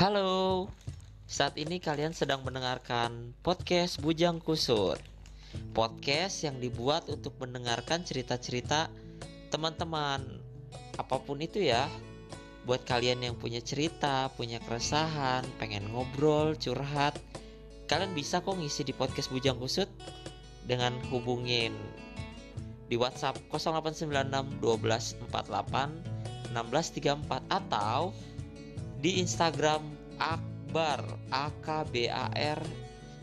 Halo, saat ini kalian sedang mendengarkan podcast Bujang Kusut. Podcast yang dibuat untuk mendengarkan cerita-cerita teman-teman Apa pun itu ya. Buat kalian yang punya cerita, punya keresahan, pengen ngobrol, curhat Kalian bisa kok ngisi di podcast Bujang Kusut Dengan hubungin di WhatsApp 0896 1248 1634 atau di Instagram Akbar A K B A R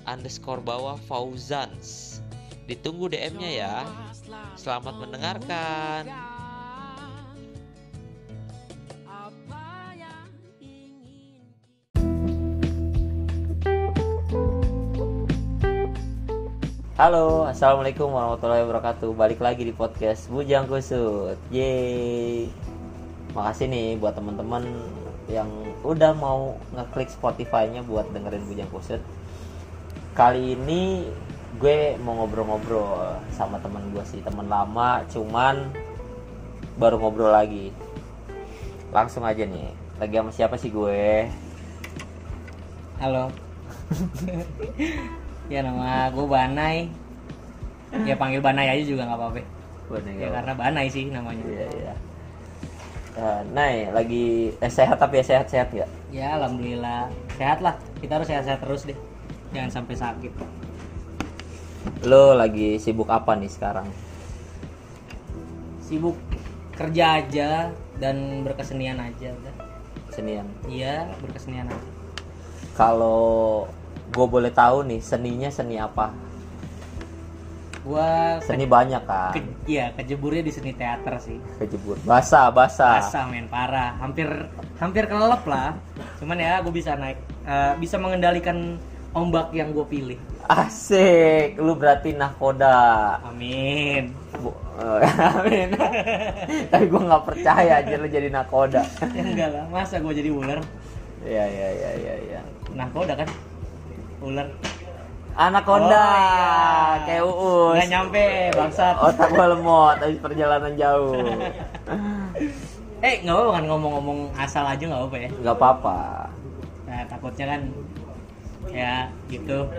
underscore bawah Fauzans ditunggu DM-nya ya selamat mendengarkan Halo, assalamualaikum warahmatullahi wabarakatuh. Balik lagi di podcast Bujang Kusut. Yeay. Makasih nih buat teman-teman yang udah mau ngeklik Spotify-nya buat dengerin Bujang Kusut. Kali ini gue mau ngobrol-ngobrol sama teman gue sih, teman lama, cuman baru ngobrol lagi. Langsung aja nih. Lagi sama siapa sih gue? Halo. ya nama gue Banai. Ya panggil Banai aja juga nggak apa-apa. Ya karena Banai sih namanya. Iya, iya. Uh, Nay, lagi eh, sehat tapi sehat-sehat ya? Ya alhamdulillah sehat lah. Kita harus sehat-sehat terus deh. Jangan sampai sakit. Lo lagi sibuk apa nih sekarang? Sibuk kerja aja dan berkesenian aja udah. Senian. Iya berkesenian aja. Kalau gue boleh tahu nih seninya seni apa? Gua ke, Seni banyak kan? ke, iya kejeburnya di seni teater sih. Kejebur. Basah, basah. Asa men parah. Hampir hampir kelelep lah. Cuman ya gue bisa naik eh, bisa mengendalikan ombak yang gue pilih. Asik. Lu berarti nahkoda. Amin. Bu- eh, Amin. Tapi gue nggak percaya aja lu jadi nakoda. ya enggak lah masa gue jadi ular Iya, iya, iya, iya, iya. nah kau udah kan ular Anaconda, Oh, iya. kayak Uus. nggak nyampe bangsat Otak gue lemot habis perjalanan jauh. eh nggak apa kan ngomong-ngomong asal aja nggak apa ya Nggak apa-apa. nah takutnya kan ya gitu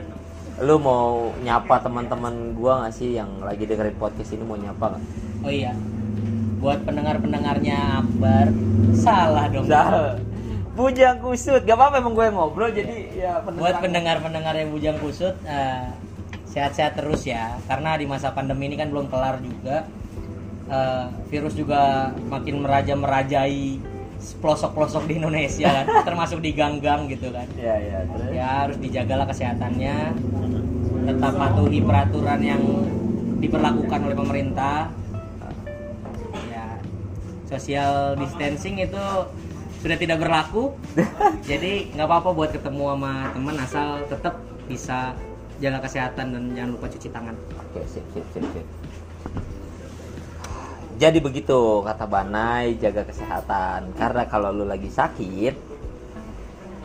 Lu mau nyapa teman-teman gua nggak sih yang lagi dengerin podcast ini mau nyapa nggak? oh iya buat pendengar-pendengarnya Akbar salah dong Dah. Bujang kusut, gak apa-apa emang gue ngobrol jadi ya buat pendengar-pendengar yang bujang kusut eh, sehat-sehat terus ya. Karena di masa pandemi ini kan belum kelar juga. Eh, virus juga makin meraja-merajai pelosok-pelosok di Indonesia kan. Termasuk di gang-gang gitu kan. Ya ya terus. ya harus dijagalah kesehatannya. Tetap patuhi peraturan yang diberlakukan oleh pemerintah. Ya social distancing itu sudah tidak berlaku. Jadi nggak apa-apa buat ketemu sama teman asal tetap bisa jaga kesehatan dan jangan lupa cuci tangan. Oke sip sip sip sip. Jadi begitu kata Banai jaga kesehatan. Karena kalau lu lagi sakit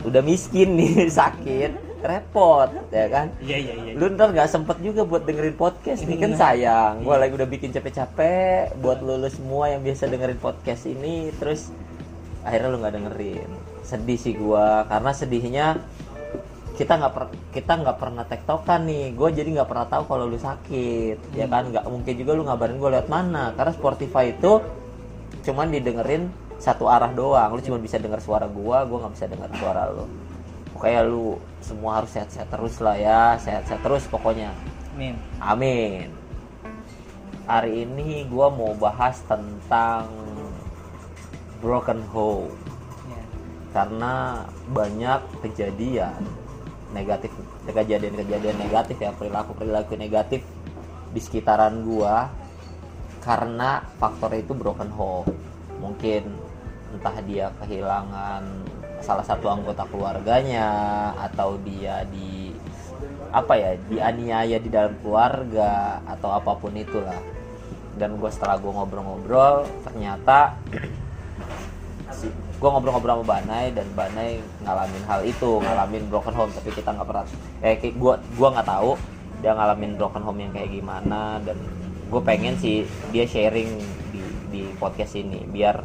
udah miskin nih sakit repot ya kan? Iya iya iya. Lu ntar nggak sempet juga buat dengerin podcast nih kan sayang. Gue lagi udah bikin capek-capek buat lu, lu semua yang biasa dengerin podcast ini terus akhirnya lu nggak dengerin. Sedih sih gua karena sedihnya kita nggak per, kita nggak pernah tektokan nih. Gue jadi nggak pernah tahu kalau lu sakit ya kan? Nggak mungkin juga lu ngabarin gue lewat mana. Karena Spotify itu cuman didengerin satu arah doang. Lu cuma bisa denger suara gua gua nggak bisa denger suara lu. Pokoknya lu semua harus sehat-sehat terus lah ya sehat-sehat terus pokoknya. Min amin. Hari ini gua mau bahas tentang broken home. Ya. karena banyak kejadian negatif kejadian-kejadian negatif ya perilaku perilaku negatif di sekitaran gua karena faktor itu broken home. Mungkin entah dia kehilangan salah satu anggota keluarganya atau dia di apa ya dianiaya di dalam keluarga atau apa pun itulah. Dan gue setelah gue ngobrol-ngobrol ternyata si gue ngobrol-ngobrol sama Banai dan Banai ngalamin hal itu ngalamin broken home tapi kita nggak pernah eh kayak gue gua nggak tahu dia ngalamin broken home yang kayak gimana dan gue pengen sih dia sharing di di podcast ini biar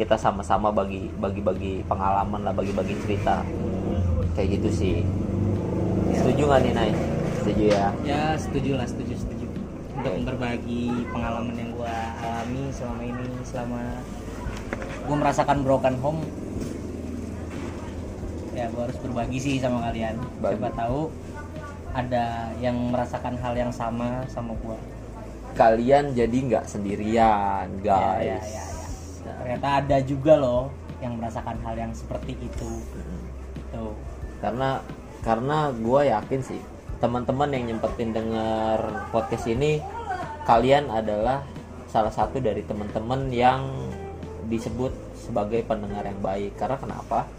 kita sama-sama bagi bagi bagi pengalaman lah bagi bagi cerita. Kayak gitu sih. Setuju nggak nih Nay setuju ya? Ya setuju lah setuju setuju. Untuk berbagi pengalaman yang gua alami selama ini selama gua merasakan broken home. Ya gua harus berbagi sih sama kalian. Bagi. siapa tahu ada yang merasakan hal yang sama sama gua. Kalian jadi nggak sendirian guys ya, ya, ya, ya. ternyata ada juga loh yang merasakan hal yang seperti itu. Tuh karena karena gue yakin sih teman-teman yang nyempetin denger podcast ini kalian adalah salah satu dari teman-teman yang disebut sebagai pendengar yang baik. Karena kenapa?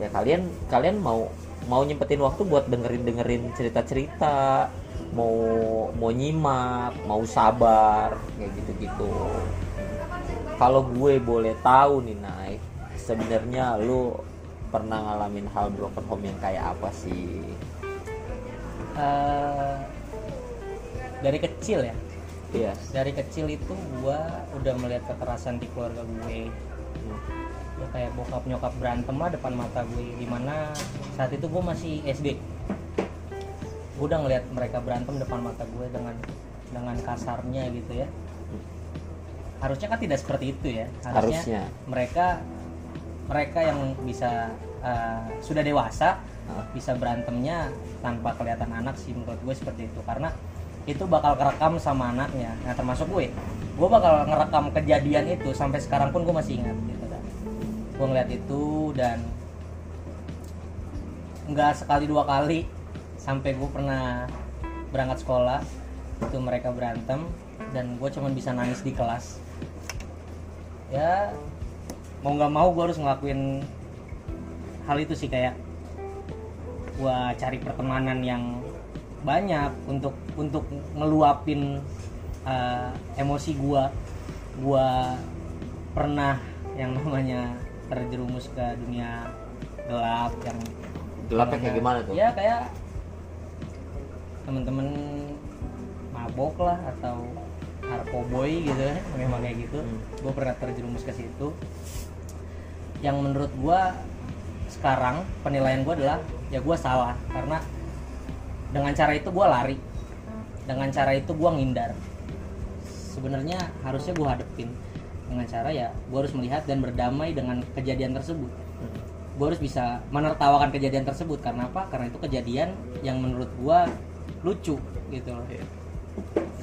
Ya kalian kalian mau mau nyempetin waktu buat dengerin dengerin cerita cerita mau mau nyimak mau sabar kayak gitu gitu kalau gue boleh tahu nih Nay sebenarnya lu pernah ngalamin hal broken home yang kayak apa sih? Eh, dari kecil ya iya. Dari kecil itu gua udah melihat kekerasan di keluarga gue. Ya kayak bokap nyokap berantem lah depan mata gue. Di mana saat itu gue masih SD gue udah ngeliat mereka berantem depan mata gue dengan dengan kasarnya gitu ya. Harusnya kan tidak seperti itu ya. Harusnya, Harusnya. mereka mereka yang bisa uh, sudah dewasa bisa berantemnya tanpa kelihatan anak sih menurut gue seperti itu. Karena itu bakal kerekam sama anaknya. Nah termasuk gue. Gue bakal ngerekam kejadian itu sampai sekarang pun gue masih ingat gitu kan. Gue ngeliat itu dan nggak sekali dua kali sampai gue pernah berangkat sekolah itu mereka berantem dan gue cuma bisa nangis di kelas. Ya mau nggak mau gue harus ngelakuin hal itu sih kayak gue cari pertemanan yang banyak untuk untuk ngeluapin uh, emosi gue gue pernah yang namanya terjerumus ke dunia gelap yang gelapnya kayak gimana tuh? Ya kayak temen-temen mabok lah atau narkoboy gitu kan memang kayak gitu. Hmm. gue pernah terjerumus ke situ. Yang menurut gue sekarang penilaian gue adalah ya gue salah karena dengan cara itu gue lari. Dengan cara itu gue ngindar. Sebenarnya harusnya gue hadepin. Dengan cara ya gue harus melihat dan berdamai dengan kejadian tersebut. Hmm. gue harus bisa menertawakan kejadian tersebut. Karena apa? Karena itu kejadian yang menurut gue lucu gitu loh.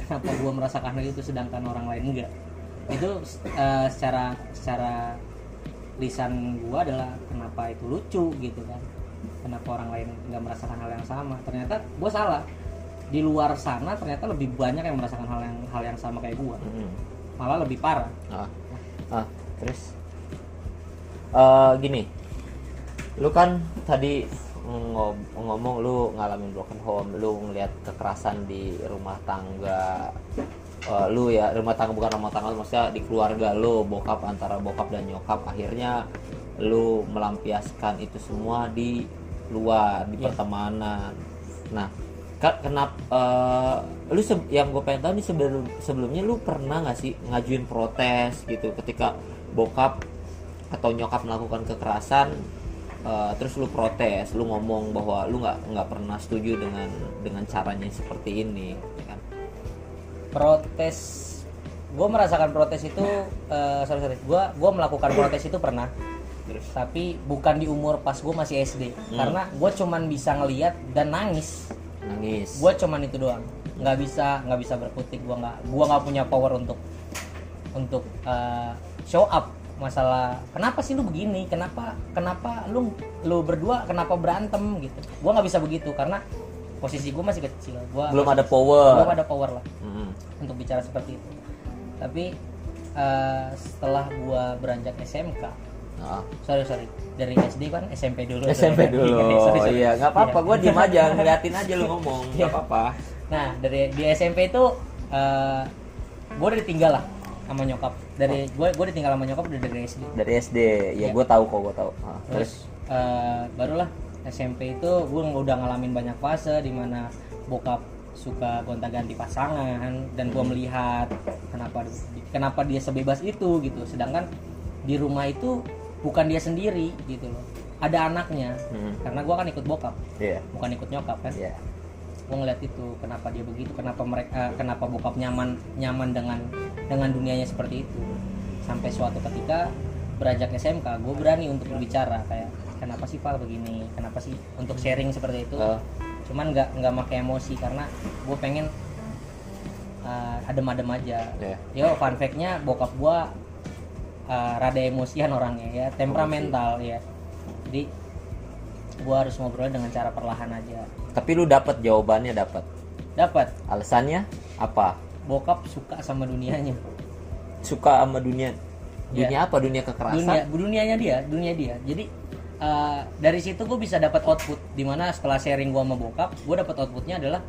Kenapa gue merasakan hal itu sedangkan orang lain enggak? Itu eh, secara secara lisan gue adalah kenapa itu lucu gitu kan kenapa orang lain nggak merasakan hal yang sama? Ternyata gue salah. Di luar sana ternyata lebih banyak yang merasakan hal yang hal yang sama kayak gue Hmm. malah lebih parah. Ah. ah terus? Eh, gini. Lu kan tadi ngo- ngomong lu ngalamin broken home lu ngelihat kekerasan di rumah tangga Eh, lu ya rumah tangga bukan rumah tangga maksudnya di keluarga lu bokap antara bokap dan nyokap akhirnya lu melampiaskan itu semua di luar di Iya. pertemanan. Nah Kak, kenapa eh, lu yang gue pengen tahu nih sebelum sebelumnya lu pernah nggak sih ngajuin protes gitu ketika bokap atau nyokap melakukan kekerasan eh, terus lu protes lu ngomong bahwa lu nggak nggak pernah setuju dengan dengan caranya seperti ini ya kan? Protes gue merasakan protes itu eh sorry sorry gue gua melakukan protes itu pernah terus tapi bukan di umur pas gue masih SD Hmm. karena gue cuman bisa ngeliat dan nangis. Nangis. Gue cuman itu doang. Nggak bisa nggak bisa berkutik. Gue nggak gua nggak punya power untuk untuk eh, show up masalah kenapa sih lu begini? Kenapa kenapa lu lu berdua kenapa berantem gitu? Gue nggak bisa begitu karena posisi gue masih kecil. Gua belum ada belum power ada power lah Mm. untuk bicara seperti itu. Tapi eh, setelah gua beranjak SMK Ah. sorry sorry. Dari SD kan SMP dulu. SMP dulu. Sorry, sorry. iya nggak apa-apa. Iya. gue diem aja ngeliatin aja lu ngomong. Iya. nggak apa-apa. Nah dari di SMP itu eh gue udah ditinggal lah sama nyokap. Dari gue gue ditinggal sama nyokap udah dari SD dari SD ya Iya. gue tahu kok gue tahu. Ah, terus terus? eh, barulah SMP itu gue udah ngalamin banyak fase di mana bokap suka gonta-ganti pasangan dan gue melihat kenapa kenapa dia sebebas itu gitu. Sedangkan di rumah itu bukan dia sendiri gitu loh ada anaknya Hmm. karena gua kan ikut bokap Iya. bukan ikut nyokap kan Iya. gue ngeliat itu kenapa dia begitu kenapa mereka kenapa bokap nyaman nyaman dengan dengan dunianya seperti itu sampai suatu ketika beranjak SMK gue berani untuk berbicara kayak kenapa sih Val begini kenapa sih untuk sharing seperti itu Oh. cuman nggak nggak pakai emosi karena gue pengen uh, adem-adem aja Iya. yo fun fact-nya bokap gue uh, rada emosian orangnya ya temperamental ya jadi gue harus ngobrol dengan cara perlahan aja Tapi lu dapat jawabannya dapat. dapat Alasannya apa? bokap suka sama dunianya Suka sama dunia. Iya. Dunia apa? Dunia kekerasan. dunia dunianya dia dunia dia jadi uh, dari situ gue bisa dapat output di mana setelah sharing gue sama bokap gue dapat outputnya adalah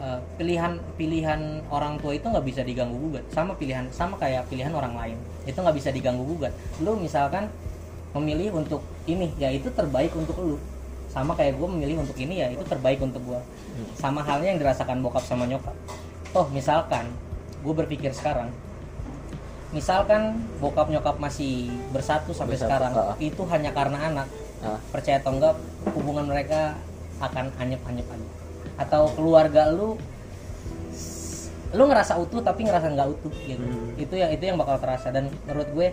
uh, pilihan pilihan orang tua itu nggak bisa diganggu gugat. Sama pilihan sama kayak pilihan orang lain. Itu nggak bisa diganggu gugat. Lu misalkan memilih untuk ini ya itu terbaik untuk lu. Sama kayak gue memilih untuk ini ya itu terbaik untuk gue sama halnya yang dirasakan bokap sama nyokap. Toh misalkan gue berpikir sekarang misalkan bokap nyokap masih bersatu sampai Bersatu, sekarang ah. itu hanya karena anak. Ah. percaya atau enggak hubungan mereka akan anyep-anyep aja atau keluarga lu lu ngerasa utuh tapi ngerasa nggak utuh gitu Hmm. itu yang itu yang bakal terasa dan menurut gue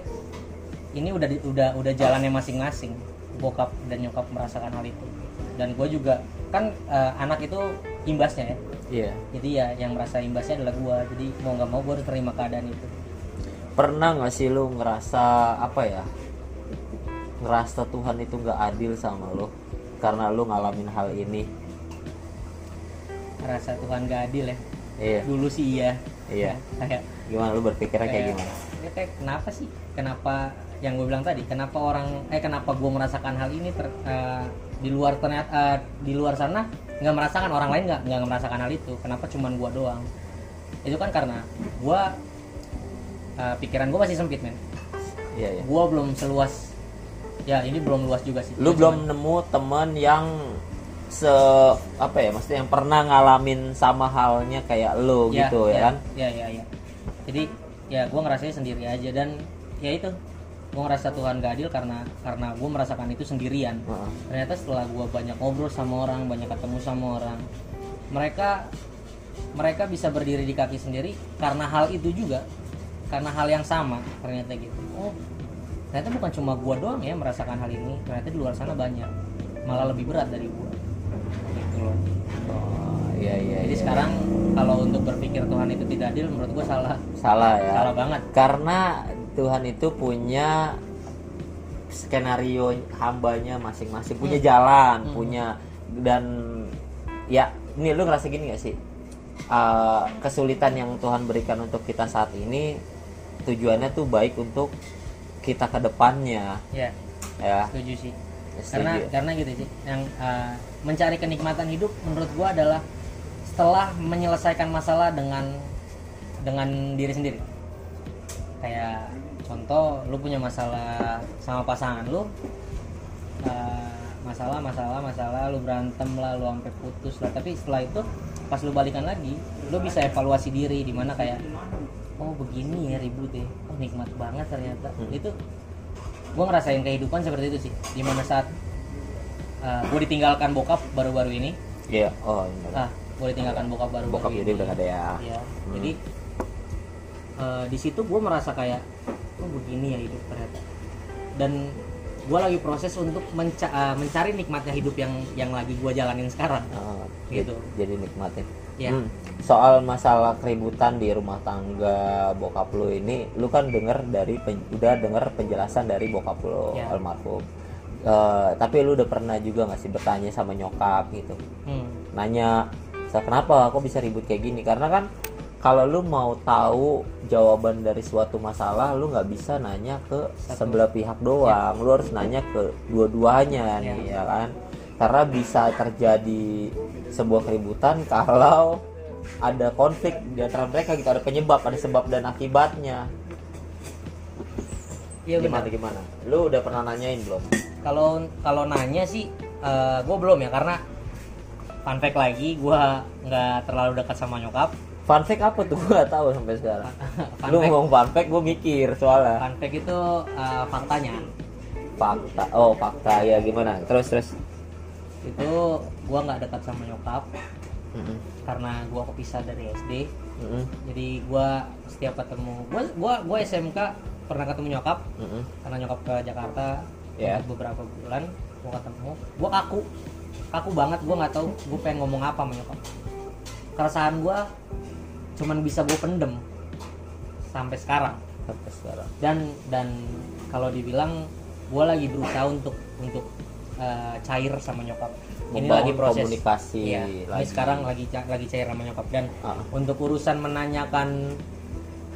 ini udah di- udah udah jalannya masing-masing bokap dan nyokap merasakan hal itu dan gue juga kan eh, anak itu imbasnya ya Iya. jadi ya yang merasa imbasnya adalah gue jadi mau nggak mau gue harus terima keadaan itu Pernah nggak sih lu ngerasa apa ya? Ngerasa Tuhan itu nggak adil sama lu karena lu ngalamin hal ini. Rasa Tuhan gak adil ya Iya. dulu sih iya Iya. kayak Gimana lu berpikirnya kayak kayak, gimana? ya kayak kenapa sih kenapa yang gue bilang tadi kenapa orang eh kenapa gue merasakan hal ini ter, eh, di luar ternyata eh, di luar sana nggak merasakan orang lain nggak nggak merasakan hal itu kenapa cuman gue doang itu kan karena gue eh, pikiran gue masih sempit men Iya, iya. gue belum seluas ya ini belum luas juga sih Lu belum cuman- nemu temen yang se apa ya maksudnya yang pernah ngalamin sama halnya kayak lu Ya, gitu ya, kan? Ya ya ya. Jadi ya gue ngerasain sendiri aja dan ya itu gue ngerasa Tuhan gak adil karena karena gue merasakan itu sendirian. Heeh. ternyata setelah gue banyak ngobrol sama orang banyak ketemu sama orang mereka mereka bisa berdiri di kaki sendiri karena hal itu juga karena hal yang sama ternyata gitu. Oh ternyata bukan cuma gue doang ya merasakan hal ini ternyata di luar sana banyak malah lebih berat dari gue gitu loh Oh, iya iya. Jadi iya. sekarang kalau untuk berpikir Tuhan itu tidak adil menurut gue salah. Salah ya. Salah banget. Karena Tuhan itu punya skenario hambanya masing-masing. Punya jalan Hmm. punya dan ya ini lu ngerasa gini gak sih? Uh, kesulitan yang Tuhan berikan untuk kita saat ini tujuannya tuh baik untuk kita ke depannya. Ya ya. Setuju sih. Setuju. karena karena gitu sih yang uh, mencari kenikmatan hidup menurut gua adalah setelah menyelesaikan masalah dengan dengan diri sendiri. Kayak contoh lu punya masalah sama pasangan lu uh, masalah masalah masalah lu berantem lah lu sampai putus lah. Tapi setelah itu pas lu balikan lagi lu bisa evaluasi diri di mana kayak oh begini ya ribut ya oh nikmat banget ternyata. Hmm. itu gue ngerasain kehidupan seperti itu sih. Di mana saat gue ditinggalkan bokap baru-baru ini iya oh iya. ah gue ditinggalkan bokap baru-baru bokap ini jadi udah ada ya Iya, Hmm. jadi eh, di situ gue merasa kayak oh begini ya hidup ternyata dan gue lagi proses untuk menca- eh, mencari nikmatnya hidup yang yang lagi gue jalanin sekarang Oh, Gitu. jadi nikmatin ya Hmm. Soal masalah keributan di rumah tangga bokap lu ini, lu kan denger dari pen- udah denger penjelasan dari bokap lu Ya. almarhum. Eh, tapi lu udah pernah juga nggak sih bertanya sama nyokap gitu, hmm, nanya, "Sa, kenapa kok bisa ribut kayak gini?" Karena kan kalau lu mau tahu jawaban dari suatu masalah, lu nggak bisa nanya ke Satu. sebelah pihak doang, lu harus nanya ke dua-duanya Ya. nih, ya kan? Karena bisa terjadi sebuah keributan kalau ada konflik di antara mereka gitu ada penyebab ada sebab dan akibatnya iya gimana benar gimana lu udah pernah nanyain belum kalau kalau nanya sih gue belum ya karena fun fact lagi gue nggak terlalu dekat sama nyokap fun fact apa tuh gue tahu sampai sekarang Fun lu fact. ngomong fun fact gue mikir soalnya fun fact itu uh, faktanya fakta oh fakta ya gimana terus terus itu gua nggak dekat sama nyokap Mm-mm. karena gua kepisah dari SD Mm-mm. jadi gua setiap ketemu gua gua gua SMK pernah ketemu nyokap Mm-mm. karena nyokap ke Jakarta Ya. untuk beberapa bulan gua ketemu. Gua kaku. Kaku banget gua nggak tahu gua pengen ngomong apa sama nyokap. Keresahan gua cuman bisa gua pendem sampai sekarang. Sampai sekarang. Dan dan kalau dibilang gue lagi berusaha untuk untuk eh, cair sama nyokap. Ini lagi proses. komunikasi ini lagi. sekarang lagi lagi cair sama nyokap. Dan Ah. untuk urusan menanyakan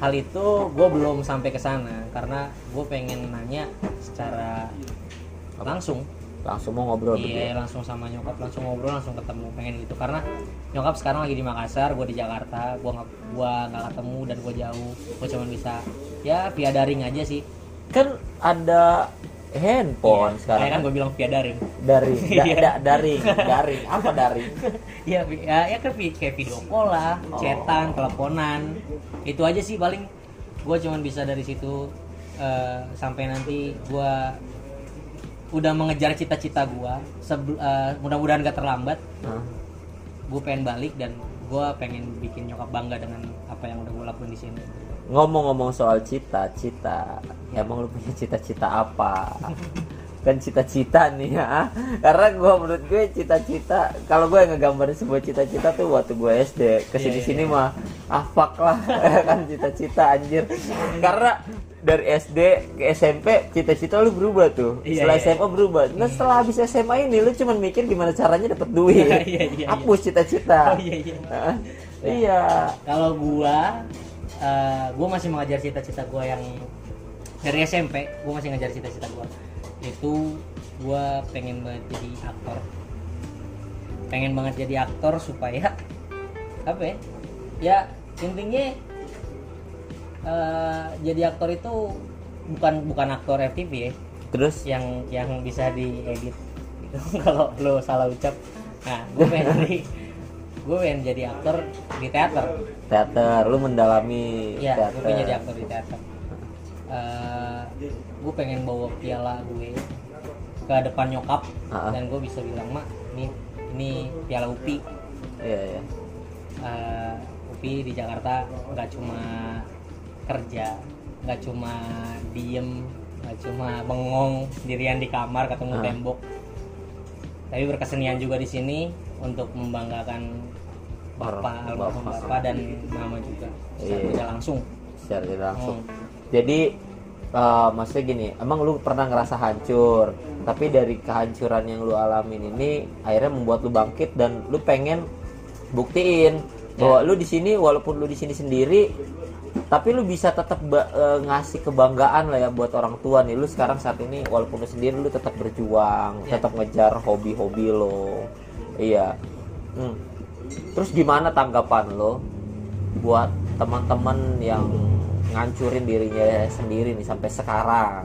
hal itu gue belum sampai ke sana karena gue pengen nanya secara langsung. Langsung mau ngobrol iya berdua. langsung sama nyokap langsung ngobrol langsung ketemu. Pengen gitu karena nyokap sekarang lagi di Makassar gue di Jakarta. Gue nggak gua nggak ketemu dan gue jauh. Gue cuma bisa ya via daring aja sih. Kan ada handphone Iya, sekarang. Kayak kan gue bilang via daring. Dari da, Iya. da- daring. Daring. Apa daring? Iya, ya, ya vi- kayak video call lah, Oh. chatan, teleponan, itu aja sih paling gue cuman bisa dari situ eh, sampai nanti gue udah mengejar cita-cita gue, mudah-mudahan gak terlambat, Hah? gue pengen balik dan gue pengen bikin nyokap bangga dengan apa yang udah gue lakuin di sini. Ngomong-ngomong soal cita-cita emang lu punya cita-cita apa? Kan cita-cita nih ya. Karena gua menurut gue cita-cita kalau gue ngegambarin sebuah cita-cita tuh waktu gue SD ke sini sini Iya, mah ah fuck lah. Kan cita-cita anjir. Karena dari SD ke SMP cita-cita lu berubah tuh. Iya, setelah iya. SMA berubah. Nah setelah habis SMA ini lu cuman mikir gimana caranya dapat duit. Iya, iya, iya. hapus cita-cita. Oh iya iya. Hah? iya. Kalau gue, gue masih mengajar cita-cita gue yang dari SMP, gue masih ngajar cita-cita gue. Itu gue pengen banget jadi aktor. Pengen banget jadi aktor supaya apa ya? Ya intinya eh, jadi aktor itu bukan bukan aktor FTV ya, terus yang yang bisa diedit gitu kalau lo salah ucap. Nah, gue pengen jadi gue pengen jadi aktor di teater. teater lu mendalami Iya, teater gue pengen jadi aktor di teater. Eh, gue pengen bawa piala gue ke depan nyokap Ah, ah. dan gue bisa bilang mak ini ini piala UPI. iya iya Eh, UPI di Jakarta nggak cuma kerja, nggak cuma diem, nggak cuma bengong dirian di kamar ketemu Ah. tembok, tapi berkesenian juga di sini untuk membanggakan bapak, almarhum bapak. bapak dan mama juga secara Iya. tidak langsung. secara tidak langsung Hmm. jadi eh, maksudnya gini emang lu pernah ngerasa hancur tapi dari kehancuran yang lu alamin ini akhirnya membuat lu bangkit dan lu pengen buktiin bahwa lu di sini walaupun lu di sini sendiri tapi lu bisa tetap eh, ngasih kebanggaan lah ya buat orang tua nih lu sekarang saat ini walaupun lu sendiri lu tetap berjuang Ya. tetap ngejar hobi-hobi lo iya. Hmm. terus gimana tanggapan lo buat teman-teman yang ngancurin dirinya sendiri nih sampai sekarang?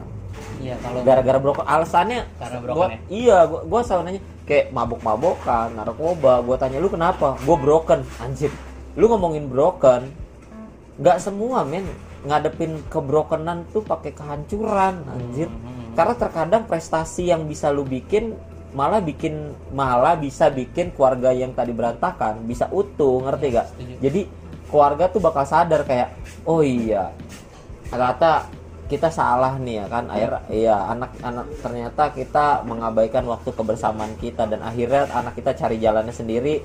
Iya kalau gara-gara broken alasannya Karena gua, broken ya? iya gua, gua selalu nanya kayak mabuk-mabokan narkoba. Gua tanya lu kenapa? Gua broken. Anjir. Lu ngomongin broken nggak semua men. Ngadepin kebrokenan tuh pakai kehancuran anjir. Hmm. karena terkadang prestasi yang bisa lu bikin malah bikin malah bisa bikin keluarga yang tadi berantakan bisa utuh ngerti gak setuju. jadi keluarga tuh bakal sadar kayak oh iya kata kita salah nih ya kan? Akhir iya. anak-anak ternyata kita mengabaikan waktu kebersamaan kita dan akhirnya anak kita cari jalannya sendiri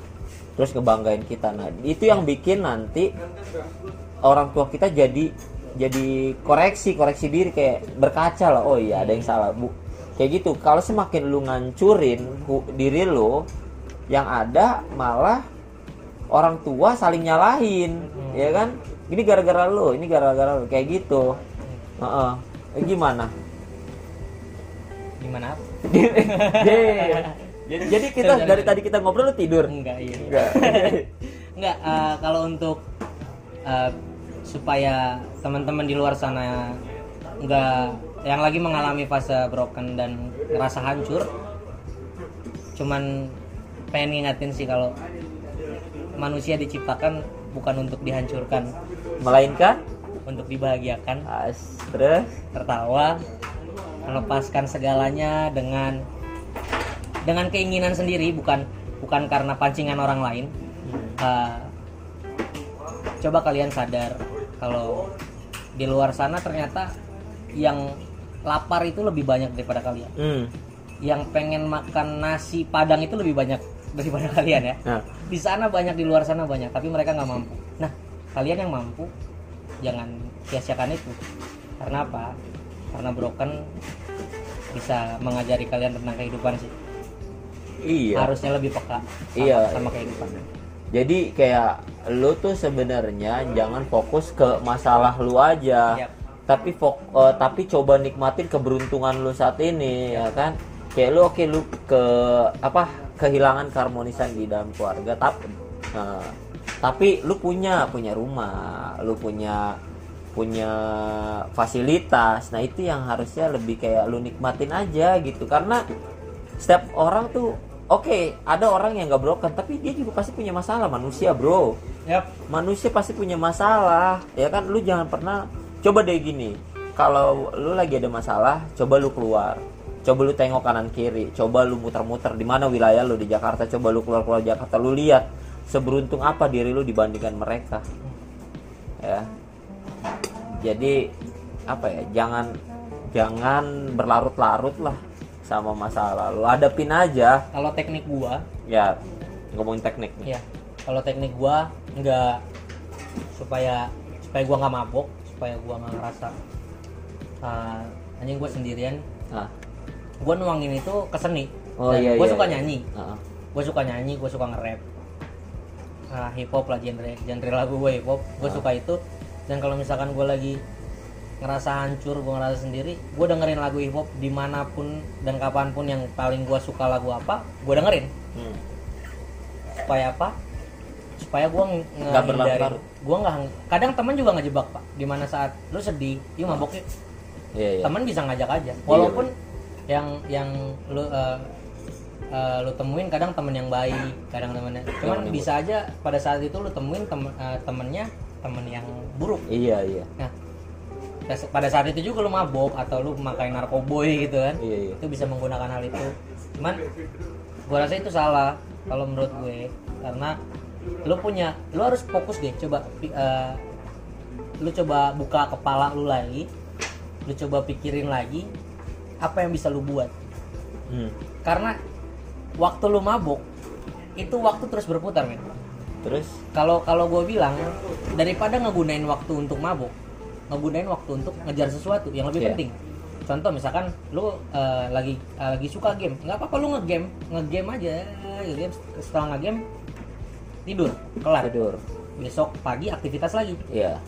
terus ngebanggain kita. Nah itu yang bikin nanti orang tua kita jadi jadi koreksi koreksi diri kayak berkaca lah oh iya ada yang salah. Bu kayak gitu. Kalau semakin lu ngancurin diri lu yang ada malah orang tua saling nyalahin ya kan? Ini gara-gara lu ini gara-gara lu. Kayak gitu. Heeh. Eh, gimana? Gimana? jadi jadi kita dari tadi kita ngobrol lu tidur? Enggak iya. Enggak. Enggak, eh, kalau untuk eh, supaya teman-teman di luar sana enggak yang lagi mengalami fase broken dan ngerasa hancur cuman pengen ngingetin sih kalau manusia diciptakan bukan untuk dihancurkan. Melainkan? Untuk dibahagiakan. As terus? Tertawa melepaskan segalanya dengan dengan keinginan sendiri bukan bukan karena pancingan orang lain. Uh, coba kalian sadar kalau di luar sana ternyata yang lapar itu lebih banyak daripada kalian. Hmm. yang pengen makan nasi padang itu lebih banyak daripada kalian ya. Nah di sana banyak di luar sana banyak tapi mereka nggak mampu. Nah kalian yang mampu jangan sia-siakan itu. Karena apa? Karena broken bisa mengajari kalian tentang kehidupan sih. Iya. Harusnya lebih peka sama, Iya. sama kehidupan. Jadi kayak lu tuh sebenarnya jangan fokus ke masalah lu aja. Yap. Tapi fok eh, tapi coba nikmatin keberuntungan lu saat ini ya kan? Kayak lu oke lu ke apa kehilangan keharmonisan di dalam keluarga tapi eh, tapi lu punya punya rumah lu punya punya fasilitas. Nah itu yang harusnya lebih kayak lu nikmatin aja gitu. Karena setiap orang tuh oke ada orang yang gak broken tapi dia juga pasti punya masalah. Manusia bro. Yap. manusia pasti punya masalah ya kan? Lu jangan pernah coba deh gini kalau lu lagi ada masalah coba lu keluar. Coba lu tengok kanan kiri coba lu muter-muter di mana wilayah lu di Jakarta coba lu keluar keluar Jakarta lu lihat seberuntung apa diri lu dibandingkan mereka. Ya. Jadi apa ya jangan jangan berlarut-larut lah sama masalah lu. Hadapin aja. Kalau teknik gua ya ngomongin teknik nih. Ya kalau teknik gua nggak supaya supaya gua nggak mabok supaya gua nggak ngerasa uh, anjing gua sendirian. Ah. Gua nuangin itu ke seni. Oh, Dan iya, gua iya, suka iya. nyanyi. Ah. gue suka nyanyi gue suka nge-rap. Ah, hip hop lah genre genre lagu gue hip hop gue Ah. suka itu. Dan kalau misalkan gue lagi ngerasa hancur gue ngerasa sendiri gue dengerin lagu hip hop di mana pun dan kapan pun yang paling gue suka lagu apa gue dengerin. Hmm. supaya apa supaya gue Nggak berlarut-larut. gue nggak kadang teman juga ngejebak pak. Di mana saat lu sedih yuk mabok yuk. Iya, iya. teman bisa ngajak aja. Walaupun yang yang lu eh, eh, lu temuin kadang temen yang baik kadang temennya. Cuman Yang bisa aja pada saat itu lu temuin temen eh, temennya temen yang buruk. Iya, iya. nah pada- saat itu juga lu mabok atau lu memakai narkoboy gitu kan Iya, iya. itu bisa menggunakan hal itu. Cuman gua rasa itu salah kalau menurut gue. Karena lu punya lu harus fokus deh coba eh, lu coba buka kepala lu lagi lu coba pikirin lagi apa yang bisa lu buat Hmm. karena waktu lu mabok itu waktu terus berputar men Terus kalau kalau gue bilang daripada ngegunain waktu untuk mabok ngegunain waktu untuk ngejar sesuatu yang lebih Iya. penting contoh misalkan lu eh, lagi eh, lagi suka game nggak apa-apa lu ngegame ngegame aja ngegame setelah ngegame tidur kelar tidur. besok pagi aktivitas lagi Iya.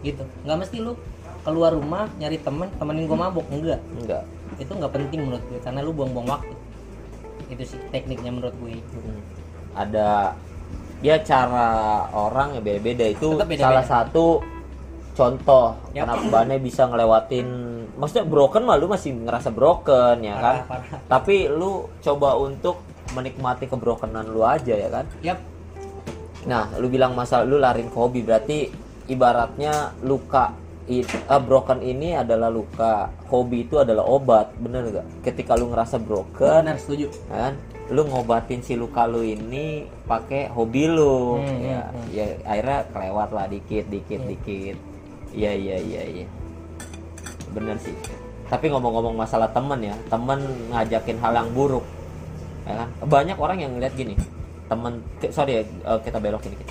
gitu nggak mesti lu keluar rumah nyari temen temenin gue mabok enggak Enggak. itu nggak penting menurut gue karena lu buang-buang waktu itu sih tekniknya menurut gue Hmm. Ada ya cara orang ya beda-beda itu Tetap beda-beda. salah satu contoh Yap. kenapa bannya bisa ngelewatin maksudnya broken mah lu masih ngerasa broken ya kan parah parah tapi lu coba untuk menikmati kebrokenan lu aja ya kan yap Nah, lu bilang masalah lu larin ke hobi berarti ibaratnya luka it, eh, broken ini adalah luka, hobi itu adalah obat, bener gak? Ketika lu ngerasa broken, benar setuju kan, lu ngobatin si luka lu ini pakai hobi lu, Hmm, ya, hmm, hmm. ya akhirnya kelewat lah dikit, dikit, Hmm. dikit. Iya, iya, iya, iya. Bener sih. Tapi ngomong-ngomong masalah temen ya, temen ngajakin hal yang buruk, ya kan? Banyak orang yang ngeliat gini, temen, sorry ya, eh, kita belokin dikit.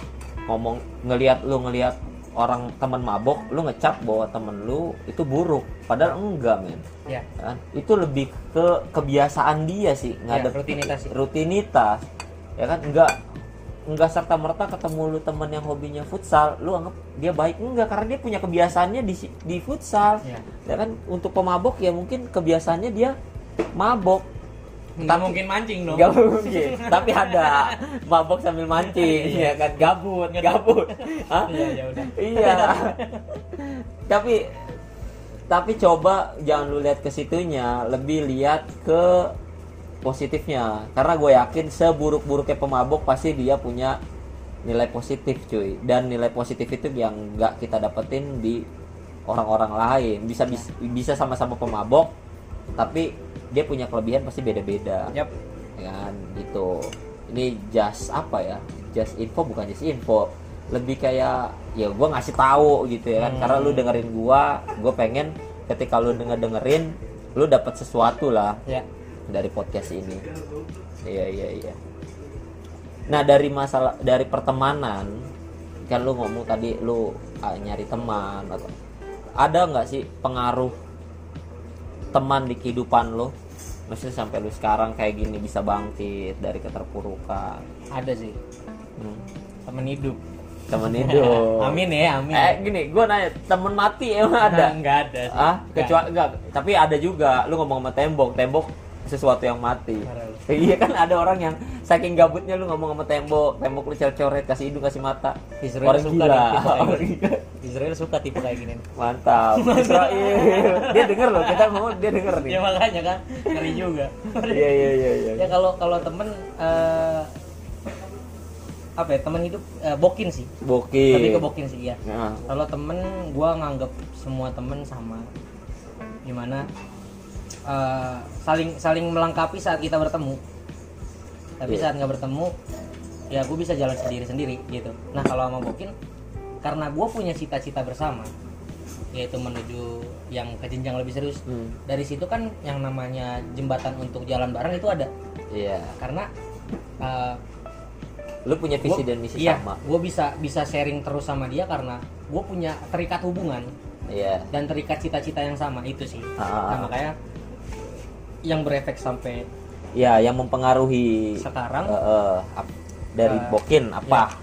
Ngomong ngelihat lu ngelihat orang temen mabok, lu ngecap bahwa temen lu itu buruk, padahal enggak men. ya Kan? Itu lebih ke kebiasaan dia sih, ya ngadep rutinitas sih. rutinitas, ya kan? Enggak enggak serta merta ketemu lu temen yang hobinya futsal, lu anggap dia baik enggak karena dia punya kebiasaannya di di futsal. ya Ya kan untuk pemabok ya mungkin kebiasaannya dia mabok nggak mungkin mancing dong Gak mungkin, tapi ada mabok sambil mancing, ya kan gabut, gabut. Hah? iya ya udah Iya. tapi tapi coba jangan lu lihat ke situnya, lebih lihat ke positifnya. Karena gue yakin seburuk-buruknya pemabok pasti dia punya nilai positif cuy dan nilai positif itu yang nggak kita dapetin di orang-orang lain bisa bisa bisa sama-sama pemabok tapi dia punya kelebihan pasti beda-beda. Yap. ya kan? Gitu. Ini just apa ya? Just info bukan just info. Lebih kayak ya gue ngasih tahu gitu ya kan? Hmm. karena lu dengerin gua gue pengen ketika lu denger dengerin lu dapat sesuatu lah Ya. dari podcast ini. Iya iya iya. Nah dari masalah dari pertemanan kan lu ngomong tadi lu ah, nyari teman atau ada nggak sih pengaruh teman di kehidupan lu maksudnya sampai lu sekarang kayak gini bisa bangkit dari keterpurukan Ada sih hmm. temen hidup. temen hidup amin ya, amin. eh gini gue nanya temen mati emang ada Enggak ada sih. ah Nggak kecuali enggak tapi ada juga lu ngomong sama tembok tembok sesuatu yang mati. Iya kan ada orang yang saking gabutnya lu ngomong sama tembok tembok lu coret kasih hidung kasih mata. Israel orang suka gila. nih tipe. Israel suka tipe kayak gini. mantap. Israel. Dia denger loh kita ngomong dia denger nih. Ya makanya kan. Ngeri juga. iya iya iya iya. Ya kalau kalau temen eh, apa ya temen hidup eh, bokin sih. bokeh Tapi ke bokin sih ya. nah, Kalau temen gua nganggap semua temen sama. Gimana eh, saling saling melengkapi saat kita bertemu. Tapi Iya. saat nggak bertemu ya gue bisa jalan sendiri sendiri gitu. Nah kalau sama bokin karena gue punya cita-cita bersama yaitu menuju yang ke jenjang lebih serius hmm, dari situ kan yang namanya jembatan untuk jalan bareng itu ada iya karena uh, lu punya visi gua- dan misi iya, sama gue bisa bisa sharing terus sama dia karena gue punya terikat hubungan iya dan terikat cita-cita yang sama itu sih Ah, ah, nah, ah. makanya yang berefek sampai ya yang mempengaruhi sekarang eh, ap- dari Eh, bokin apa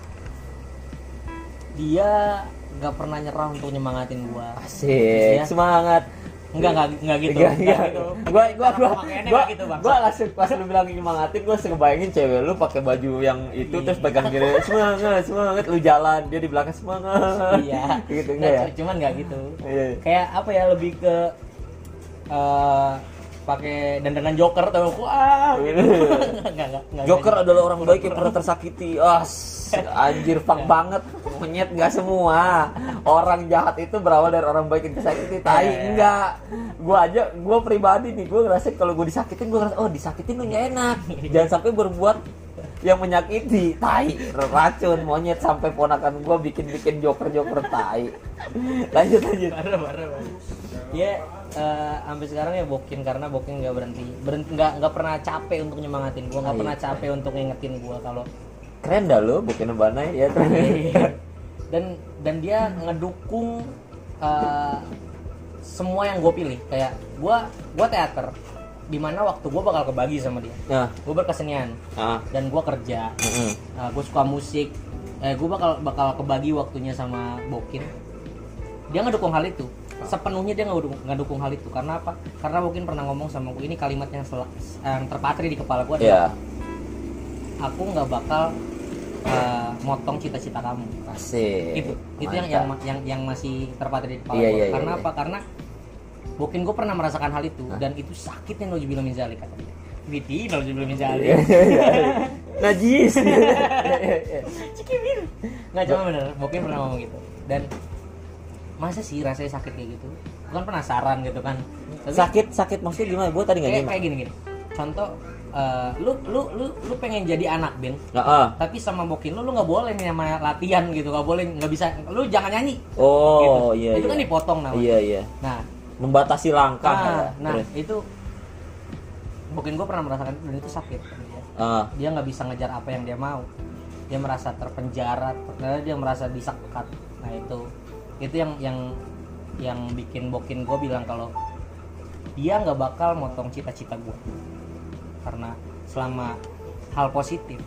dia nggak pernah nyerah untuk nyemangatin gue asik Iya. semangat enggak enggak enggak gitu Enggak, enggak enggak. gitu Gua gua gua gua, gitu, Bang. gua langsung pas lu bilang nyemangatin gua langsung ngebayangin cewek lu pakai baju yang itu terus pegang gini semangat semangat lu jalan dia di belakang semangat. iya gitu enggak ya? Cuman nggak gitu Iya. kayak apa ya lebih ke eh pakai dandanan joker tau aku ah gitu. Nggak, nggak, nggak, Joker nggak. adalah orang baik yang pernah tersakiti. As, anjir fuck banget. Monyet gak semua. Orang jahat itu berawal dari orang baik yang tersakiti. Tai Iya. enggak. Gua aja gua pribadi nih, gua ngerasa kalau gua disakitin gua ngerasa oh disakitin lu nggak enak. Jangan sampai berbuat yang menyakiti tai racun monyet sampai ponakan gua bikin-bikin joker-joker tai lanjut lanjut parah parah parah. Eh, sampai sekarang ya bokin karena bokin nggak berhenti berhenti nggak nggak pernah capek untuk nyemangatin gua nggak Iya. pernah capek untuk ngingetin gua kalau keren dah lu bikin banai ya dan dan dia ngedukung eh, semua yang gue pilih. Kayak gua gua teater di mana waktu gua bakal kebagi sama dia. Nah. Gue berkesenian ah. dan gua kerja. Mm-mm. gue suka musik. Eh, gue bakal bakal kebagi waktunya sama Bokin. Dia ngedukung hal itu sepenuhnya dia ngedukung, ngedukung hal itu. Karena apa? Karena Bokin pernah ngomong sama gue ini kalimat yang sel- yang terpatri di kepala gue adalah aku nggak bakal eh, motong cita-cita kamu. Asik. Itu itu yang, yang yang yang masih terpatri di kepala Iya, gue iya, karena iya, apa? Karena Bokin gue pernah merasakan hal itu Hah? dan itu sakitnya Nauzubillah min zalik kata dia. Biti Nauzubillah min zalik. Iya, iya, iya. najis. Cikibir. Nggak cuma bener, mungkin pernah ngomong gitu. Dan masa sih rasanya sakit kayak gitu? Bukan penasaran gitu kan? Tapi sakit sakit maksudnya gimana gue tadi nggak kayak, kayak gini gini. Contoh, eh, lu lu lu lu pengen jadi anak band, Nggak, ah. tapi sama bokin lu lu nggak boleh nih sama latihan gitu, nggak boleh nggak bisa, lu jangan nyanyi. oh gitu. iya Itu iya kan dipotong namanya. iya iya Nah, membatasi langkah nah, ya. nah Terus. itu bokin gue pernah merasakan itu dan itu sakit. kata dia. nggak bisa ngejar apa yang dia mau dia merasa terpenjara dia merasa disekat nah itu itu yang yang yang bikin bokin gue bilang kalau dia nggak bakal motong cita-cita gue karena selama hal positif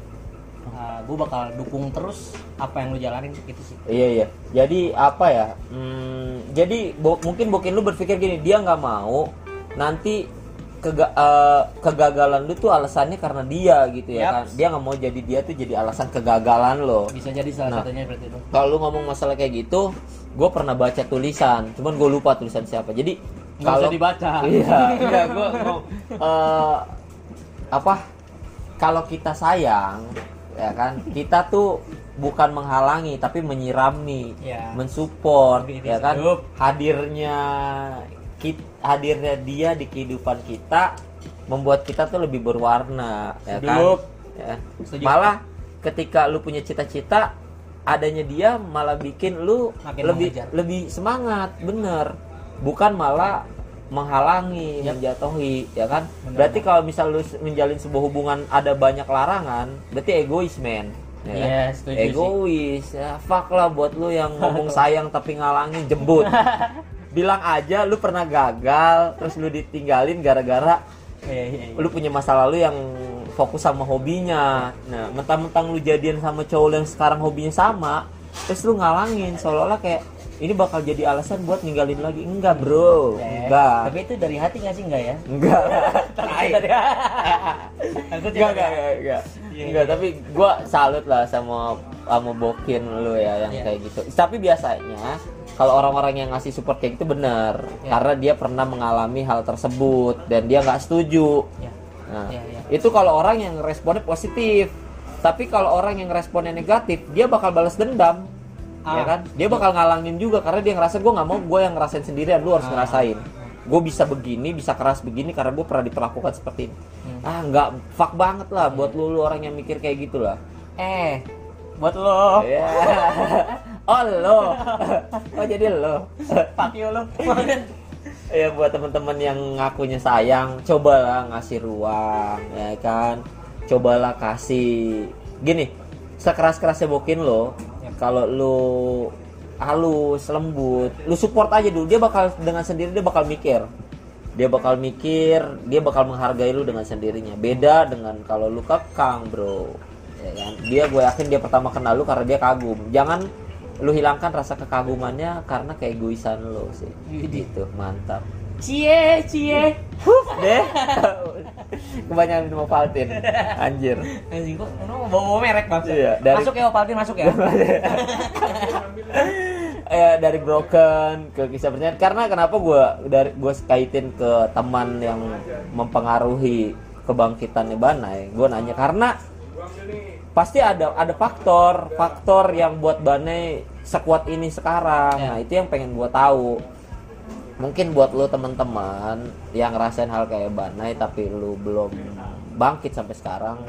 gue bakal dukung terus apa yang lu jalanin gitu sih. Iya iya. Jadi apa ya? Hmm, jadi bo- mungkin mungkin lu berpikir gini dia nggak mau nanti kega- eh, kegagalan lu tuh alasannya karena dia gitu ya Yaps. kan dia nggak mau jadi dia tuh jadi alasan kegagalan lo bisa jadi salah Nah. satunya seperti itu kalau ngomong masalah kayak gitu gue pernah baca tulisan cuman gue lupa tulisan siapa jadi usah dibaca iya iya gue apa kalau kita sayang ya kan kita tuh bukan menghalangi tapi menyirami Ya. mensupport Lebih ya kan hidup. hadirnya hadirnya dia di kehidupan kita membuat kita tuh lebih berwarna ya kan. Ya. Malah ketika lu punya cita-cita adanya dia malah bikin lu Makin lebih mengejar. lebih semangat bener bukan malah menghalangi Yap. menjatuhi ya kan Bener, berarti kalau misal lu menjalin sebuah hubungan ada banyak larangan berarti egois men ya kan? Iya, setuju sih. egois ya fuck lah buat lu yang ngomong sayang tapi ngalangin jembut bilang aja lu pernah gagal terus lu ditinggalin gara-gara Iya, iya, iya. lu punya masa lalu yang fokus sama hobinya. Nah mentang-mentang lu jadian sama cowok yang sekarang hobinya sama terus lu ngalangin seolah-olah kayak ini bakal jadi alasan buat ninggalin lagi. Enggak bro. Ya, ya. enggak. Tapi itu dari hati nggak sih enggak ya? enggak. Dari Takut enggak enggak enggak enggak, tapi gua salut lah sama sama bokin lu ya yang kayak gitu. Tapi biasanya kalau orang-orang yang ngasih support kayak gitu bener Iya. karena dia pernah mengalami hal tersebut dan dia nggak setuju Ya. Nah, Iya, iya. itu kalau orang yang responnya positif. Tapi kalau orang yang responnya negatif, dia bakal balas dendam. Ah. Ya kan? Dia bakal ngalangin juga karena dia ngerasa gue nggak mau gue yang ngerasain sendirian, lu harus Ah. ngerasain. Gue bisa begini, bisa keras begini karena gue pernah diperlakukan seperti ini. Hmm. Ah, nggak fuck banget lah buat lu, lu orang yang mikir kayak gitu lah. Eh, buat lo. Ya. oh lo, oh jadi lo. Fuck you lo. ya buat teman-teman yang ngakunya sayang cobalah ngasih ruang ya kan? Cobalah kasih. Gini sekeras kerasnya bokin lo kalau lu halus lembut lu support aja dulu. Dia bakal dengan sendiri dia bakal mikir. Dia bakal mikir dia bakal menghargai lu dengan sendirinya. Beda dengan kalau lu kekang bro. Ya kan? Dia gue yakin dia pertama kenal lu karena dia kagum. Jangan lu hilangkan rasa kekagumannya karena keegoisan lu sih Widih. gitu mantap Cie, cie. deh kebanyakan minum Ovaltine anjir Anjing kok lu bawa, bawa merek bang. Iya, dari- Masuk ya Opaltin masuk ya. eh dari broken ke kisah percintaan karena kenapa gue dari gue kaitin ke teman yang mempengaruhi kebangkitannya Banai gue nanya karena pasti ada ada faktor faktor yang buat Banai sekuat ini sekarang Ya. nah itu yang pengen gue tahu mungkin buat lo teman-teman yang ngerasain hal kayak Banai tapi lu belum bangkit sampai sekarang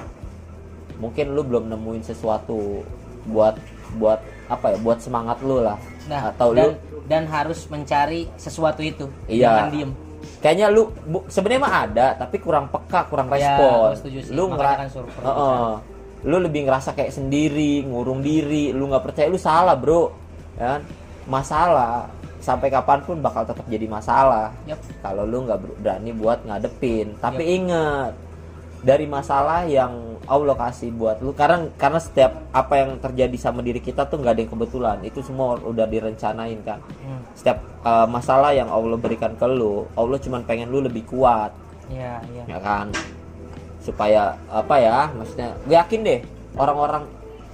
mungkin lu belum nemuin sesuatu buat buat apa ya buat semangat lu lah Nah, atau dan, lu dan harus mencari sesuatu itu. Iya. Jangan diem. Kayaknya lu sebenarnya mah ada tapi kurang peka kurang Ya, respon setuju sih. lu Makanya ngera- kan suruh pergi Heeh. lu lebih ngerasa kayak sendiri ngurung diri lu nggak percaya lu salah bro ya kan? masalah sampai kapan pun bakal tetap jadi masalah Yap. kalau lu nggak ber- berani buat ngadepin tapi inget dari masalah yang Allah kasih buat lu. Karena karena setiap apa yang terjadi sama diri kita tuh nggak ada yang kebetulan. Itu semua udah direncanain kan Hmm. setiap uh, masalah yang Allah berikan ke lu Allah cuman pengen lu lebih kuat. Iya, iya. ya kan? Supaya apa ya maksudnya gue yakin deh orang-orang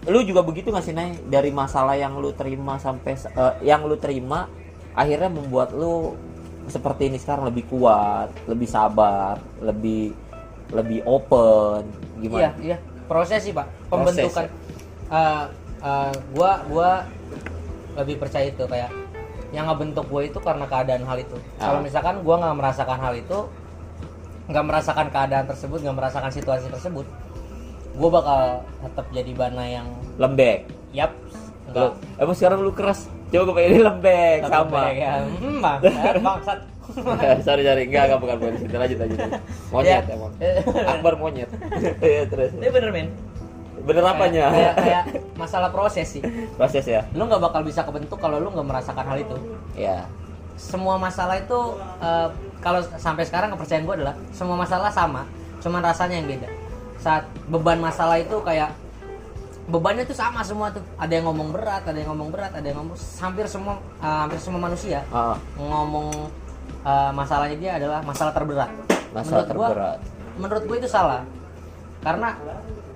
lu juga begitu nggak sih Nay? Dari masalah yang lu terima sampai eh, yang lu terima akhirnya membuat lu seperti ini sekarang lebih kuat lebih sabar lebih lebih open Iya, gimana iya. Proses sih, Pak. Proses, Pembentukan ya. eh, eh, gua gua lebih percaya itu kayak yang ngebentuk gue itu karena keadaan hal itu. Ah. Kalau misalkan gua nggak merasakan hal itu, nggak merasakan keadaan tersebut, nggak merasakan situasi tersebut, gua bakal tetap jadi bana yang lembek yap lu, emang sekarang lu keras coba gue pengen lembek sama ya. Hmm, bangsat. sorry sorry. Enggak enggak bukan bukan. Situ lanjut lanjut. Monyet Ya. emang. Akbar monyet. Iya, terus. Ini bener men. bener apanya? Kayak, kayak masalah proses sih. proses ya? Lu nggak bakal bisa kebentuk kalau lu nggak merasakan hal itu. ya semua masalah itu eh, kalau sampai sekarang kepercayaan gue adalah semua masalah sama cuman rasanya yang beda. Saat beban masalah itu kayak bebannya itu sama semua tuh. Ada yang ngomong berat ada yang ngomong berat ada yang ngomong hampir semua eh, hampir semua manusia Ah, ngomong eh, masalahnya dia adalah masalah terberat. Masalah menurut gua- terberat. menurut gue itu salah. Karena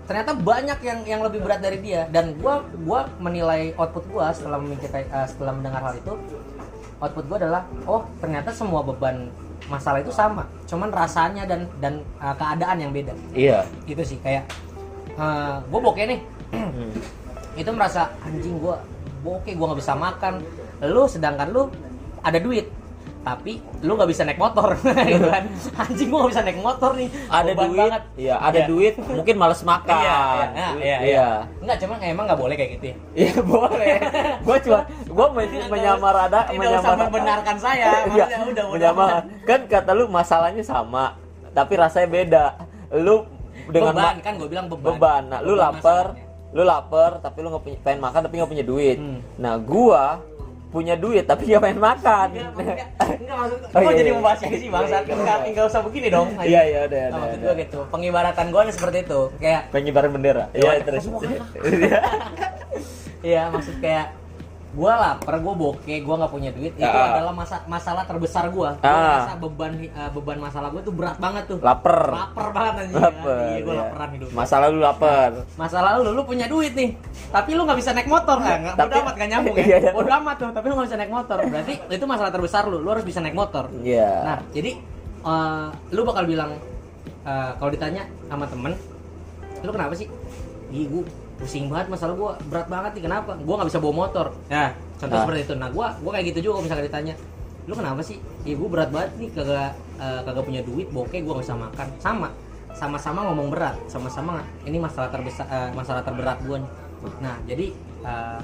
ternyata banyak yang yang lebih berat dari dia. Dan gua gua menilai output gua setelah memikirkan eh, setelah mendengar hal itu output gua adalah oh ternyata semua beban masalah itu sama. Cuman rasanya dan dan eh, keadaan yang beda. Iya. Gitu sih kayak eh gue bokeh nih. Hmm. itu merasa anjing gua bokeh gua nggak bisa makan. Lu sedangkan lu ada duit tapi lu nggak bisa naik motor gitu kan anjing gua nggak bisa naik motor nih ada Beban duit banget. iya ada Iya. duit mungkin males makan iya iya nah, Duit- iya, iya. Enggak, cuman emang nggak boleh kayak gitu ya. Iya boleh. Gua cuma gua men- menyamarada Tidak usah membenarkan saya. Iya, Maksudnya udah udah. menyamar. Kan kata lu masalahnya sama, tapi rasanya beda. Lu dengan beban kan gue bilang beban. beban. Nah, lu Beban lapar, masalahnya. lu lapar tapi lu nggak punya pengen makan tapi nggak punya duit. Hmm. Nah, gua punya duit tapi nggak pengen makan. Enggak, maksud Oh, gua iya, jadi iya. membahas yang sih bangsat. Iya, iya, Enggak enggak usah begini dong. Iya, iya, udah, Nah, udah. maksud gue gitu. Pengibaratan gue seperti itu. Kayak Pengibaran bendera. Iya, terus. Iya. Iya maksud kayak gue lapar, gue bokeh, gue nggak punya duit. Itu Ah. adalah masa masalah terbesar gue. Gue merasa beban eh, beban masalah gue tuh berat banget tuh. Laper. Lapar banget anjing. Lapar. Iya gue iya. laparan hidup. Masalah lu lapar. Masalah lu, lu punya duit nih, tapi lu nggak bisa naik motor kan? Nggak Tapi- bodo amat gak nyambung Iya, ya. iya. Bodo amat tuh, tapi lu nggak bisa naik motor. Berarti itu masalah terbesar lu. Lu harus bisa naik motor. Iya. Nah, jadi eh, lu bakal bilang eh, kalau ditanya sama temen, lu kenapa sih? Ih, pusing banget masalah gua berat banget nih kenapa? Gua nggak bisa bawa motor. Nah, contoh Ah. seperti itu. Nah, gua gua kayak gitu juga kalau misalnya ditanya, lu kenapa sih? Ih, gua berat banget nih kagak eh, kagak punya duit, bokeh gua nggak bisa makan. Sama, sama-sama ngomong berat, sama-sama ini masalah terbesar eh, masalah terberat gua nih. Nah, jadi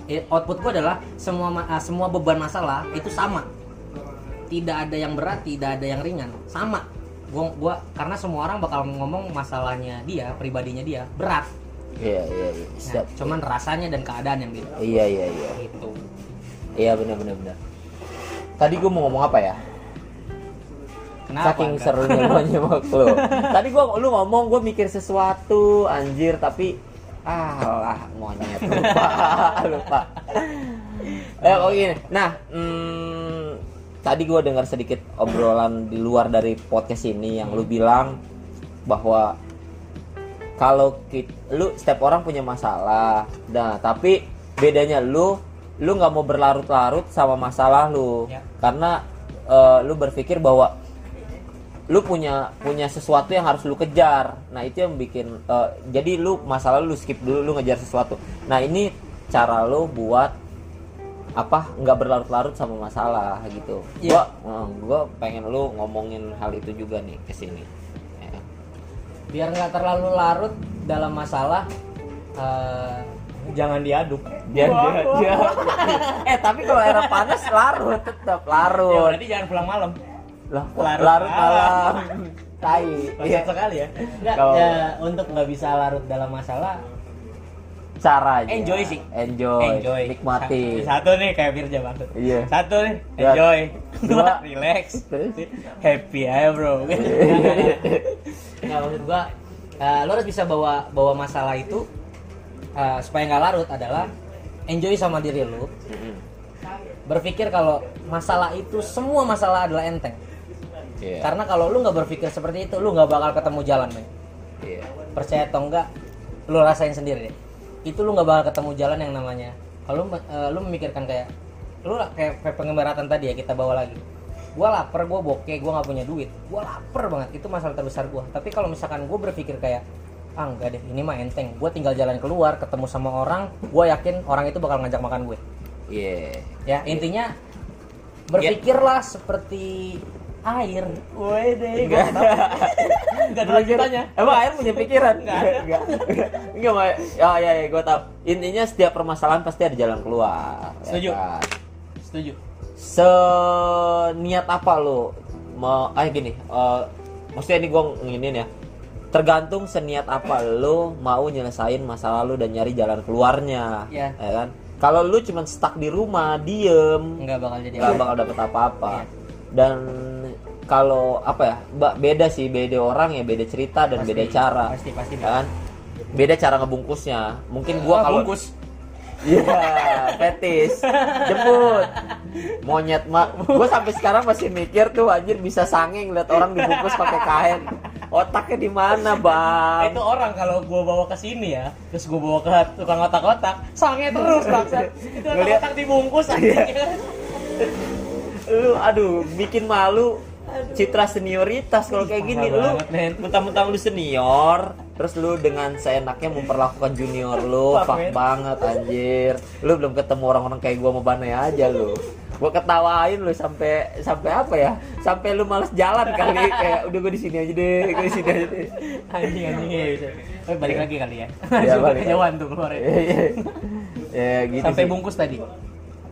eh, output gua adalah semua eh, semua beban masalah itu sama tidak ada yang berat, tidak ada yang ringan, sama. Gua, gua karena semua orang bakal ngomong masalahnya dia, pribadinya dia berat. Iya, iya, iya. Nah, cuman rasanya dan keadaan yang beda. Iya, iya, iya. Gitu. Iya, benar benar benar. Tadi gue mau ngomong apa ya? Kenapa? Saking enggak? serunya gue nyimak lu. Tadi gua lu ngomong gue mikir sesuatu anjir tapi ah lah monyet lupa lupa. Eh oh gini. Nah, hmm, tadi gua dengar sedikit obrolan di luar dari podcast ini yang lu bilang bahwa kalau lu setiap orang punya masalah. Nah, tapi bedanya lu lu nggak mau berlarut-larut sama masalah lu. Ya. Karena eh, lu berpikir bahwa lu punya punya sesuatu yang harus lu kejar. Nah, itu yang bikin eh, jadi lu masalah lu skip dulu lu ngejar sesuatu. Nah, ini cara lu buat apa nggak berlarut-larut sama masalah gitu. Iya. Gua eh, gua pengen lu ngomongin hal itu juga nih ke sini. Ya. Biar nggak terlalu larut dalam masalah eh, jangan diaduk. Dia, dia, dia. eh tapi kalau era panas larut tetap Ya larut. berarti jangan pulang malam. Lah, larut larut, malam. malam. Tai. Iya. sekali ya. Nggak, Kalau- ya, untuk nggak bisa larut dalam masalah, Caranya. Enjoy sih. Enjoy. enjoy. Nikmati. Sa- Satu nih kayak Firja banget. Iya. Satu nih, Ya. enjoy. Dua. Dua, relax. Terus? Happy aja bro. Nggak maksud gua, eh, lo harus bisa bawa bawa masalah itu eh, supaya nggak larut adalah enjoy sama diri lo. Mm-mm. Berpikir kalau masalah itu semua masalah adalah enteng. Iya. Karena kalau lu nggak berpikir seperti itu, lu nggak bakal ketemu jalan, men. Iya. Percaya atau enggak, lu rasain sendiri deh. Itu lu nggak bakal ketemu jalan yang namanya. Kalau lu, eh, lu memikirkan kayak lu kayak, kayak pengembaratan tadi ya kita bawa lagi. Gua lapar, gua bokeh, gua nggak punya duit. Gua lapar banget. Itu masalah terbesar gua. Tapi kalau misalkan gua berpikir kayak ah enggak deh, ini mah enteng. Gua tinggal jalan keluar, ketemu sama orang, gua yakin orang itu bakal ngajak makan gue. Iya. Ya, intinya berpikirlah seperti air. Woi deh, Enggak. Enggak ada lanjutannya. Emang air punya pikiran? Enggak ada. Enggak. Enggak, Ma. Ya, ya, ya, gue tahu. Intinya setiap permasalahan pasti ada jalan keluar. ya Setuju. kan? Setuju. Seniat apa lo mau ah gini, eh, maksudnya ini gue nginin ya. Tergantung seniat apa lo mau nyelesain masalah lo dan nyari jalan keluarnya. Ya. Ya kan? Kalau lu cuman stuck di rumah, diem, Enggak bakal jadi nggak bakal dapet apa-apa Iya. dan kalau apa ya beda sih beda orang ya beda cerita dan Pasti, beda cara. pasti, pasti ya kan? Beda cara ngebungkusnya. Mungkin gua Oh, kalau bungkus. iya fetis. Jemput. Monyet mak. Gua sampai sekarang masih mikir tuh anjir bisa sange ngeliat orang dibungkus pakai kain. Otaknya di mana bang? Itu orang kalau gua bawa ke sini ya, terus gua bawa ke tukang otak-otak, sange terus bangsat. Itu Ngeliat- otak dibungkus Iya. aja. lu aduh bikin malu citra senioritas kalau kayak gini. Lu mentang-mentang lu senior terus lu dengan seenaknya memperlakukan junior lu Fuck, banget anjir. Lu belum ketemu orang-orang kayak gua sama Bane aja lu. Gua ketawain lu sampai sampai apa ya? Sampai lu males jalan kali. Kayak udah gua di sini aja deh gua di sini aja deh. Anjing anjing ya oh, balik lagi kali ya. Iya, balik. kejauhan tuh keluar Iya, iya. ya gitu sampai sih. bungkus tadi.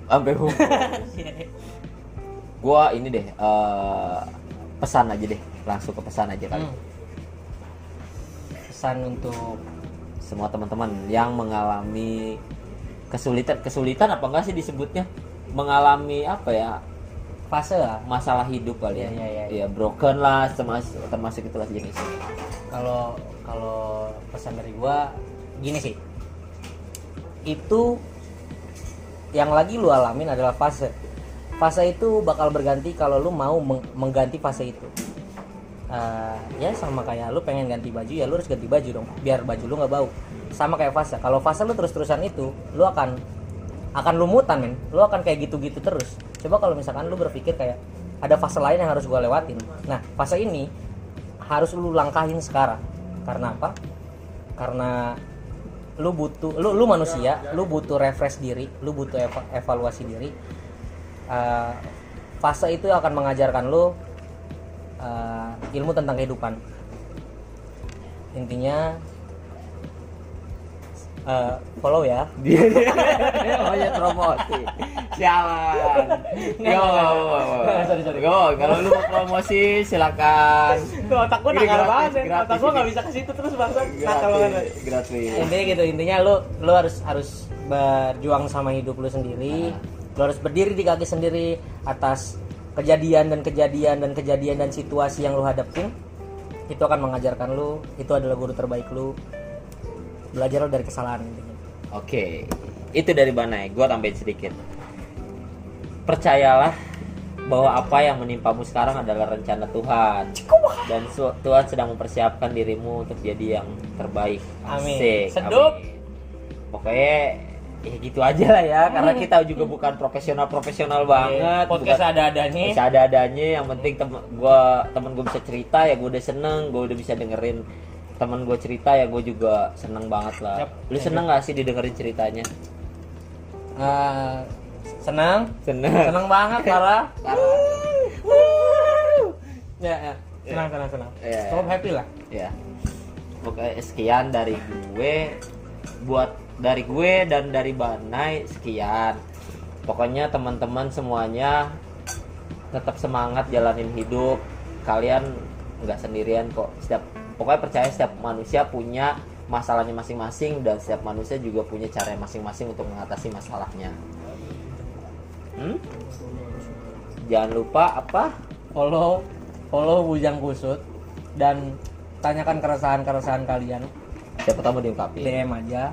Sampai bungkus gua ini deh eh, pesan aja deh langsung ke pesan aja kali. Hmm. pesan untuk semua teman-teman yang mengalami kesulitan kesulitan apa enggak sih disebutnya? Mengalami apa ya? Fase lah. Masalah hidup kali ya? Iya, iya, iya. Ya, broken lah termasuk termasuk itulah jenis kalau kalau pesan dari gua gini sih. Itu yang lagi lu alamin adalah fase fase itu bakal berganti kalau lu mau meng- mengganti fase itu. Eh, ya sama kayak lu pengen ganti baju ya lu harus ganti baju dong biar baju lu nggak bau. Sama kayak fase kalau fase lu terus terusan itu lu akan akan lumutan men. Lu akan kayak gitu-gitu terus. Coba kalau misalkan lu berpikir kayak ada fase lain yang harus gua lewatin. Nah fase ini harus lu langkahin sekarang. Karena apa? Karena lu butuh lu lu manusia lu butuh refresh diri lu butuh eva- evaluasi diri Eh, fase itu akan mengajarkan lu eh, ilmu tentang kehidupan. Intinya eh, follow ya. Dia banyak promosi. Sialan. Nggak, yo kalau lu mau promosi silakan. Tuh, otak gua nakal banget otak gua nggak bisa ke situ terus bangsa nakal banget. gratis gratis. Intinya gitu intinya lu lu harus harus berjuang sama hidup lu sendiri lu harus berdiri di kaki sendiri atas kejadian dan kejadian dan kejadian dan situasi yang lu hadapin itu akan mengajarkan lu itu adalah guru terbaik lu belajar dari kesalahan Oke, itu dari Banai. Gua tambahin sedikit. Percayalah bahwa apa yang menimpamu sekarang adalah rencana Tuhan. Dan Tuhan sedang mempersiapkan dirimu untuk jadi yang terbaik. Amin. Asik, Sedup. amin. Pokoknya ya gitu aja lah ya, karena kita juga bukan profesional-profesional banget. podcast bukan- ada adanya bisa ada adanya yang penting temen gua temen gue bisa cerita ya gue udah seneng gue udah bisa dengerin temen gue cerita ya gue juga seneng banget lah. Yap. lu seneng gak sih didengerin ceritanya? Eh, senang seneng. Senang banget parah. Ya, ya. senang senang senang Iya. cukup happy lah. Ya. Oke sekian dari gue. Buat dari gue dan dari Banai sekian. Pokoknya teman-teman semuanya tetap semangat jalanin hidup. Kalian nggak sendirian kok. Setiap pokoknya percaya setiap manusia punya masalahnya masing-masing dan setiap manusia juga punya cara masing-masing untuk mengatasi masalahnya. Hmm? jangan lupa apa? Follow follow bujang kusut dan tanyakan keresahan keresahan kalian. Siapa tahu diungkapin. DM aja